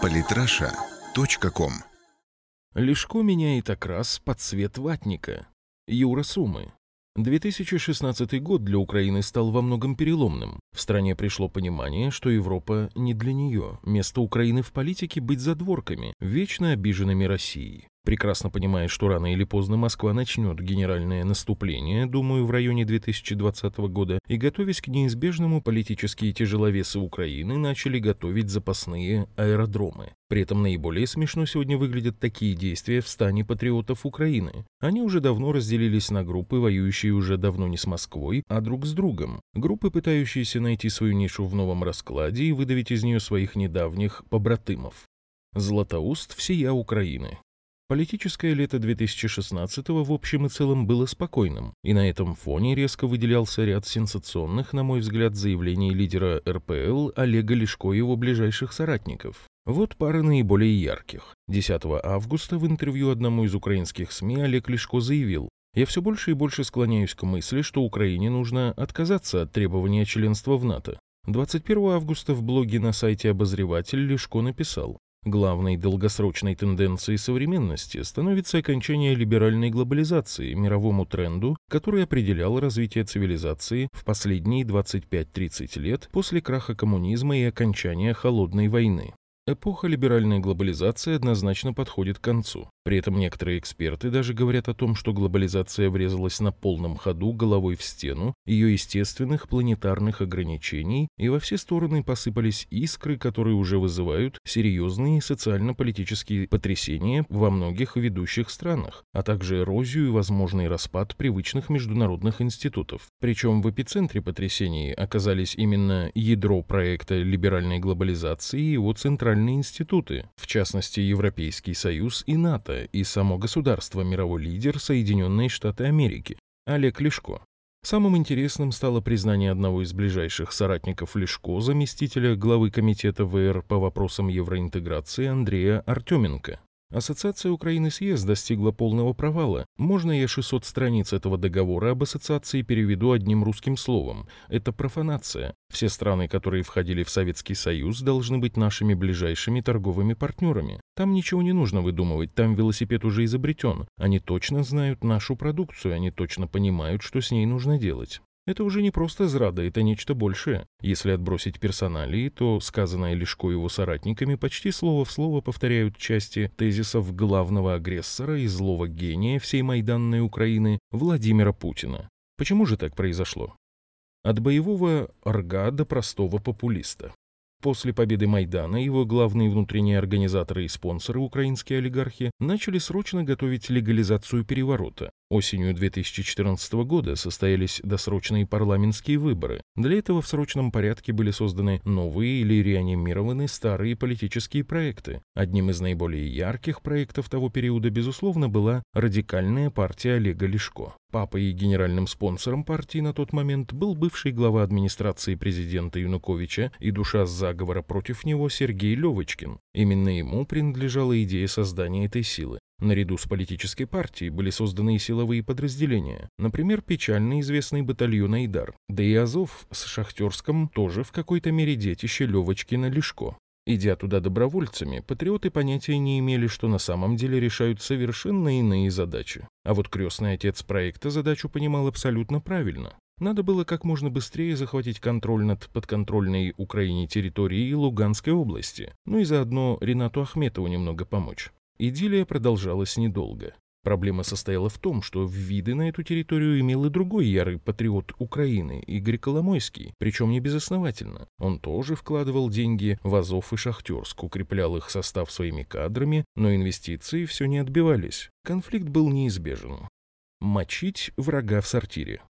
Политраша.ком Лешко меняет окрас под цвет ватника. Юра Сумы. 2016 год для Украины стал во многом переломным. В стране пришло понимание, что Европа не для нее. Место Украины в политике быть задворками, вечно обиженными Россией. Прекрасно понимая, что рано или поздно Москва начнет генеральное наступление, думаю, в районе 2020 года, и готовясь к неизбежному, политические тяжеловесы Украины начали готовить запасные аэродромы. При этом наиболее смешно сегодня выглядят такие действия в стане патриотов Украины. Они уже давно разделились на группы, воюющие уже давно не с Москвой, а друг с другом. Группы, пытающиеся найти свою нишу в новом раскладе и выдавить из нее своих недавних побратымов. Златоуст всея Украины. Политическое лето 2016-го в общем и целом было спокойным, и на этом фоне резко выделялся ряд сенсационных, на мой взгляд, заявлений лидера РПЛ Олега Лешко и его ближайших соратников. Вот пара наиболее ярких. 10 августа в интервью одному из украинских СМИ Олег Лешко заявил, «Я все больше и больше склоняюсь к мысли, что Украине нужно отказаться от требования членства в НАТО. 21 августа в блоге на сайте «Обозреватель» Лешко написал Главной долгосрочной тенденцией современности становится окончание либеральной глобализации, мировому тренду, который определял развитие цивилизации в последние 25-30 лет после краха коммунизма и окончания холодной войны. Эпоха либеральной глобализации однозначно подходит к концу. При этом некоторые эксперты даже говорят о том, что глобализация врезалась на полном ходу головой в стену ее естественных планетарных ограничений, и во все стороны посыпались искры, которые уже вызывают серьезные социально-политические потрясения во многих ведущих странах, а также эрозию и возможный распад привычных международных институтов. Причем в эпицентре потрясений оказались именно ядро проекта либеральной глобализации и его центральные институты, в частности Европейский Союз и НАТО и само государство мировой лидер Соединенные Штаты Америки, Олег Лешко. Самым интересным стало признание одного из ближайших соратников Лешко, заместителя главы комитета ВР по вопросам евроинтеграции Андрея Артеменко. Ассоциация Украины с ЕС достигла полного провала. Можно я 600 страниц этого договора об ассоциации переведу одним русским словом? Это профанация. Все страны, которые входили в Советский Союз, должны быть нашими ближайшими торговыми партнерами. Там ничего не нужно выдумывать, там велосипед уже изобретен. Они точно знают нашу продукцию, они точно понимают, что с ней нужно делать. Это уже не просто зрада, это нечто большее. Если отбросить персоналии, то сказанное Лешко его соратниками почти слово в слово повторяют части тезисов главного агрессора и злого гения всей майданной Украины Владимира Путина. Почему же так произошло? От боевого рга до простого популиста. После победы Майдана его главные внутренние организаторы и спонсоры, украинские олигархи, начали срочно готовить легализацию переворота. Осенью 2014 года состоялись досрочные парламентские выборы. Для этого в срочном порядке были созданы новые или реанимированы старые политические проекты. Одним из наиболее ярких проектов того периода, безусловно, была радикальная партия Олега Лешко. Папой и генеральным спонсором партии на тот момент был бывший глава администрации президента Януковича и душа заговора против него Сергей Левочкин. Именно ему принадлежала идея создания этой силы. Наряду с политической партией были созданы и силовые подразделения, например, печально известный батальон Айдар. Да и Азов с Шахтерском тоже в какой-то мере детище Левочкина-Лешко. Идя туда добровольцами, патриоты понятия не имели, что на самом деле решают совершенно иные задачи. А вот крестный отец проекта задачу понимал абсолютно правильно. Надо было как можно быстрее захватить контроль над подконтрольной Украине территорией Луганской области, ну и заодно Ренату Ахметову немного помочь. Идиллия продолжалась недолго. Проблема состояла в том, что в виды на эту территорию имел и другой ярый патриот Украины, Игорь Коломойский, причем не безосновательно. Он тоже вкладывал деньги в Азов и Шахтерск, укреплял их состав своими кадрами, но инвестиции все не отбивались. Конфликт был неизбежен. Мочить врага в сортире.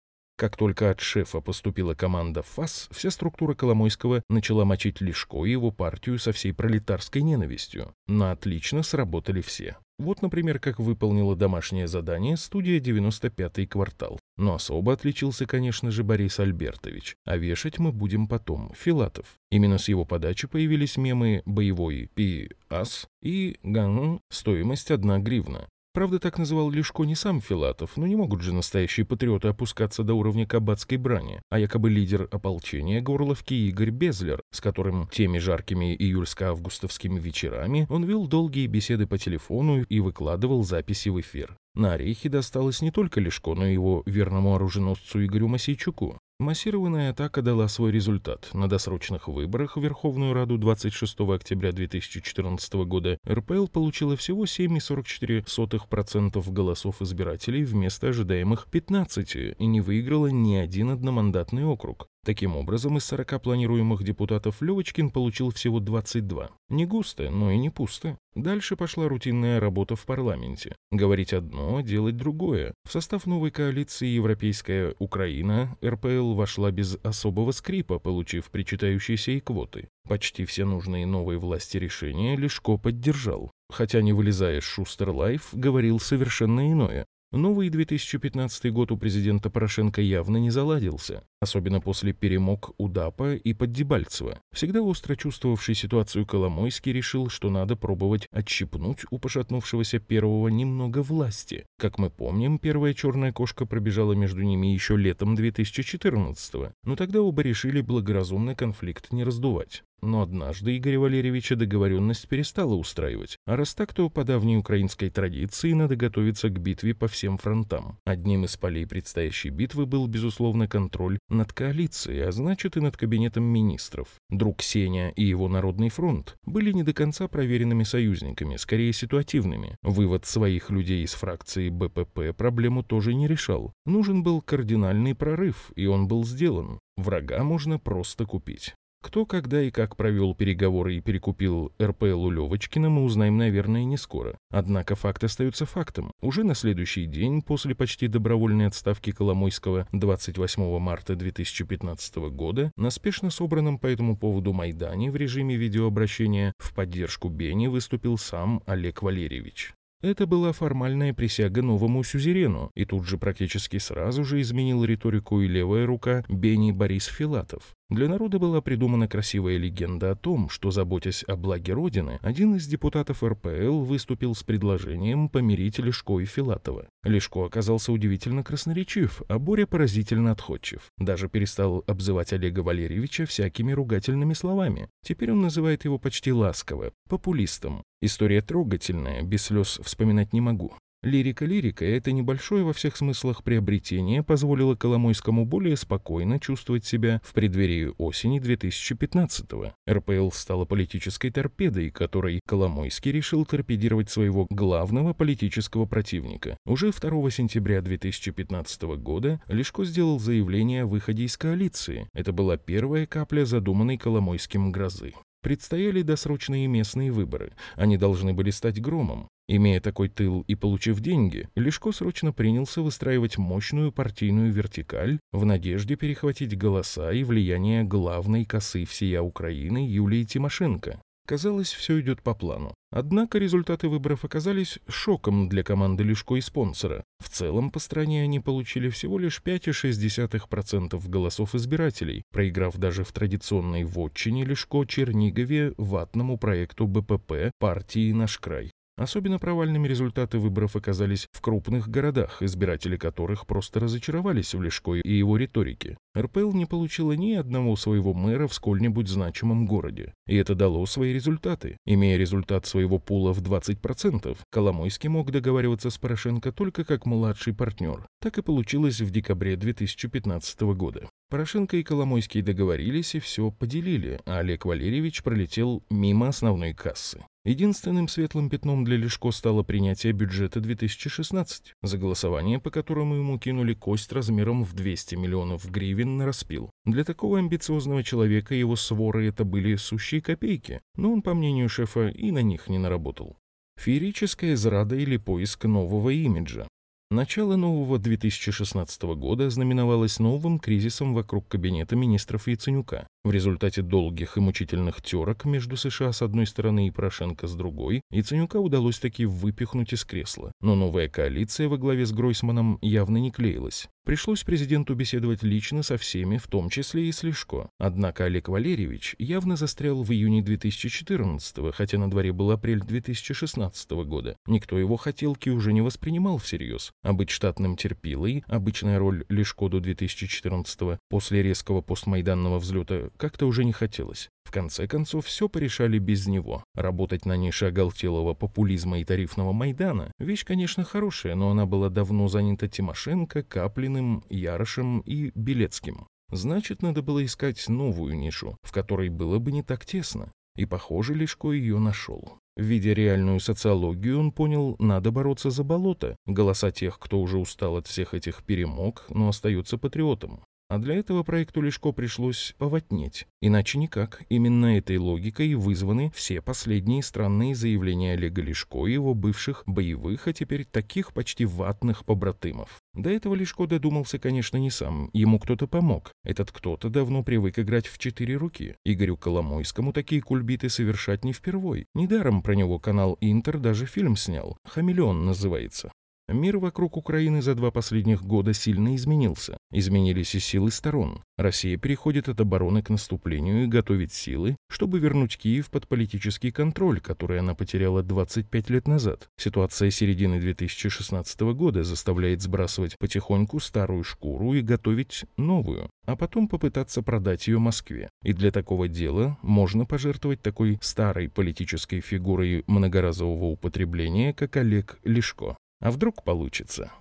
Как только от шефа поступила команда ФАС, вся структура Коломойского начала мочить Лешко и его партию со всей пролетарской ненавистью. Но отлично сработали все. Вот, например, как выполнила домашнее задание студия «95-й квартал». Но особо отличился, конечно же, Борис Альбертович. А вешать мы будем потом. Филатов. Именно с его подачи появились мемы «Боевой Пи Ас» и «Ган. Стоимость одна гривна». Правда, так называл Лешко не сам Филатов, но не могут же настоящие патриоты опускаться до уровня кабацкой брани, а якобы лидер ополчения Горловки Игорь Безлер, с которым теми жаркими июльско-августовскими вечерами он вел долгие беседы по телефону и выкладывал записи в эфир. На орехи досталось не только Лешко, но и его верному оруженосцу Игорю Масейчуку. Массированная атака дала свой результат. На досрочных выборах в Верховную Раду 26 октября 2014 года РПЛ получила всего 7,44% голосов избирателей вместо ожидаемых 15 и не выиграла ни один одномандатный округ. Таким образом, из 40 планируемых депутатов Левочкин получил всего 22. Не густо, но и не пусто. Дальше пошла рутинная работа в парламенте. Говорить одно, делать другое. В состав новой коалиции «Европейская Украина» РПЛ вошла без особого скрипа, получив причитающиеся ей квоты. Почти все нужные новой власти решения Ляшко поддержал. Хотя, не вылезая из Шустер Live, говорил совершенно иное. Новый 2015 год у президента Порошенко явно не заладился, особенно после перемог у ДАПа и под Дебальцево. Всегда остро чувствовавший ситуацию Коломойский решил, что надо пробовать отщипнуть у пошатнувшегося первого немного власти. Как мы помним, первая черная кошка пробежала между ними еще летом 2014 -го. но тогда оба решили благоразумный конфликт не раздувать. Но однажды Игоря Валерьевича договоренность перестала устраивать. А раз так, то по давней украинской традиции надо готовиться к битве по всем фронтам. Одним из полей предстоящей битвы был, безусловно, контроль над коалицией, а значит и над кабинетом министров. Друг Сеня и его Народный фронт были не до конца проверенными союзниками, скорее ситуативными. Вывод своих людей из фракции БПП проблему тоже не решал. Нужен был кардинальный прорыв, и он был сделан. Врага можно просто купить. Кто, когда и как провел переговоры и перекупил РПЛ у Левочкина, мы узнаем, наверное, не скоро. Однако факт остается фактом. Уже на следующий день, после почти добровольной отставки Коломойского 28 марта 2015 года, на спешно собранном по этому поводу Майдане в режиме видеообращения в поддержку Бени выступил сам Олег Валерьевич. Это была формальная присяга новому сюзерену, и тут же практически сразу же изменил риторику и левая рука Бени Борис Филатов. Для народа была придумана красивая легенда о том, что, заботясь о благе Родины, один из депутатов РПЛ выступил с предложением помирить Лешко и Филатова. Лешко оказался удивительно красноречив, а Боря поразительно отходчив. Даже перестал обзывать Олега Валерьевича всякими ругательными словами. Теперь он называет его почти ласково, популистом. История трогательная, без слез вспоминать не могу. Лирика-лирика, это небольшое во всех смыслах приобретение позволило Коломойскому более спокойно чувствовать себя в преддверии осени 2015-го. РПЛ стала политической торпедой, которой Коломойский решил торпедировать своего главного политического противника. Уже 2 сентября 2015 года Лешко сделал заявление о выходе из коалиции. Это была первая капля задуманной Коломойским грозы. Предстояли досрочные местные выборы. Они должны были стать громом. Имея такой тыл и получив деньги, Лешко срочно принялся выстраивать мощную партийную вертикаль в надежде перехватить голоса и влияние главной косы всея Украины Юлии Тимошенко. Казалось, все идет по плану. Однако результаты выборов оказались шоком для команды Лешко и спонсора. В целом по стране они получили всего лишь 5,6% голосов избирателей, проиграв даже в традиционной вотчине Лешко Чернигове ватному проекту БПП партии «Наш край». Особенно провальными результаты выборов оказались в крупных городах, избиратели которых просто разочаровались в Лешко и его риторике. РПЛ не получила ни одного своего мэра в сколь-нибудь значимом городе. И это дало свои результаты. Имея результат своего пула в 20%, Коломойский мог договариваться с Порошенко только как младший партнер. Так и получилось в декабре 2015 года. Порошенко и Коломойский договорились и все поделили, а Олег Валерьевич пролетел мимо основной кассы. Единственным светлым пятном для Лешко стало принятие бюджета 2016, за голосование по которому ему кинули кость размером в 200 миллионов гривен на распил. Для такого амбициозного человека его своры это были сущие копейки, но он, по мнению шефа, и на них не наработал. Феерическая зрада или поиск нового имиджа. Начало нового 2016 года знаменовалось новым кризисом вокруг кабинета министров Яценюка. В результате долгих и мучительных терок между США с одной стороны и Порошенко с другой, Яценюка удалось таки выпихнуть из кресла. Но новая коалиция во главе с Гройсманом явно не клеилась. Пришлось президенту беседовать лично со всеми, в том числе и с Лешко. Однако Олег Валерьевич явно застрял в июне 2014 хотя на дворе был апрель 2016 года. Никто его хотелки уже не воспринимал всерьез. А быть штатным терпилой, обычная роль Лешко до 2014 после резкого постмайданного взлета, как-то уже не хотелось. В конце концов, все порешали без него. Работать на нише оголтелого популизма и тарифного Майдана – вещь, конечно, хорошая, но она была давно занята Тимошенко, Каплиным, Ярошем и Белецким. Значит, надо было искать новую нишу, в которой было бы не так тесно. И, похоже, Лешко ее нашел. Видя реальную социологию, он понял, надо бороться за болото, голоса тех, кто уже устал от всех этих перемог, но остается патриотом. А для этого проекту Лешко пришлось поватнеть. Иначе никак. Именно этой логикой вызваны все последние странные заявления Олега Лешко и его бывших боевых, а теперь таких почти ватных побратымов. До этого Лешко додумался, конечно, не сам. Ему кто-то помог. Этот кто-то давно привык играть в четыре руки. Игорю Коломойскому такие кульбиты совершать не впервой. Недаром про него канал Интер даже фильм снял. «Хамелеон» называется. Мир вокруг Украины за два последних года сильно изменился. Изменились и силы сторон. Россия переходит от обороны к наступлению и готовит силы, чтобы вернуть Киев под политический контроль, который она потеряла 25 лет назад. Ситуация середины 2016 года заставляет сбрасывать потихоньку старую шкуру и готовить новую, а потом попытаться продать ее Москве. И для такого дела можно пожертвовать такой старой политической фигурой многоразового употребления, как Олег Лешко. А вдруг получится?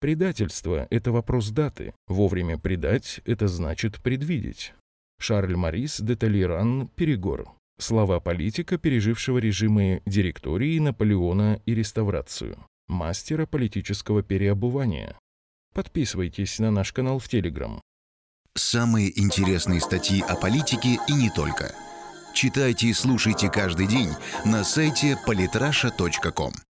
Предательство – это вопрос даты. Вовремя предать – это значит предвидеть. Шарль Марис де Толеран, Перегор. Слова политика, пережившего режимы директории Наполеона и реставрацию. Мастера политического переобувания. Подписывайтесь на наш канал в Телеграм. Самые интересные статьи о политике и не только. Читайте и слушайте каждый день на сайте polytrasha.com.